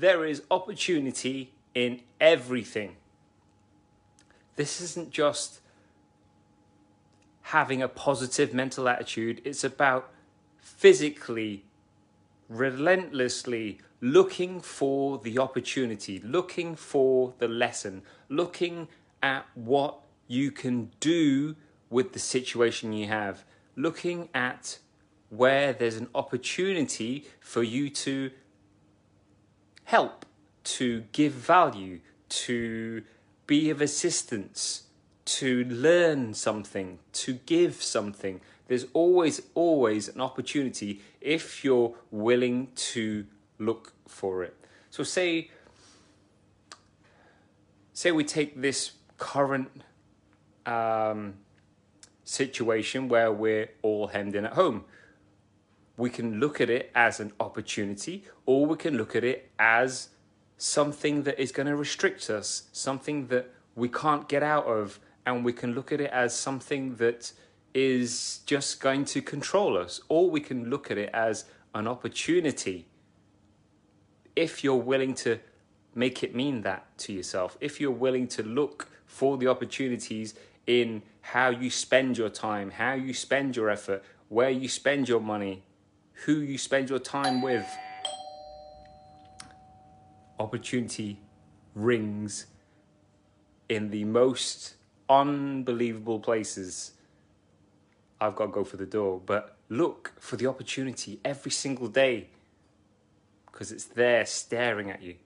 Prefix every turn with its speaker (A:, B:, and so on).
A: there is opportunity in everything. This isn't just having a positive mental attitude, it's about physically, relentlessly looking for the opportunity, looking for the lesson, looking at what you can do with the situation you have, looking at where there's an opportunity for you to help, to give value, to be of assistance, to learn something, to give something. There's always, always an opportunity if you're willing to look for it. So say say we take this current um, situation where we're all hemmed in at home. We can look at it as an opportunity, or we can look at it as something that is going to restrict us, something that we can't get out of, and we can look at it as something that is just going to control us, or we can look at it as an opportunity if you're willing to make it mean that to yourself, if you're willing to look for the opportunities in how you spend your time, how you spend your effort, where you spend your money, who you spend your time with. Opportunity rings in the most unbelievable places. I've got to go for the door, but look for the opportunity every single day because it's there staring at you.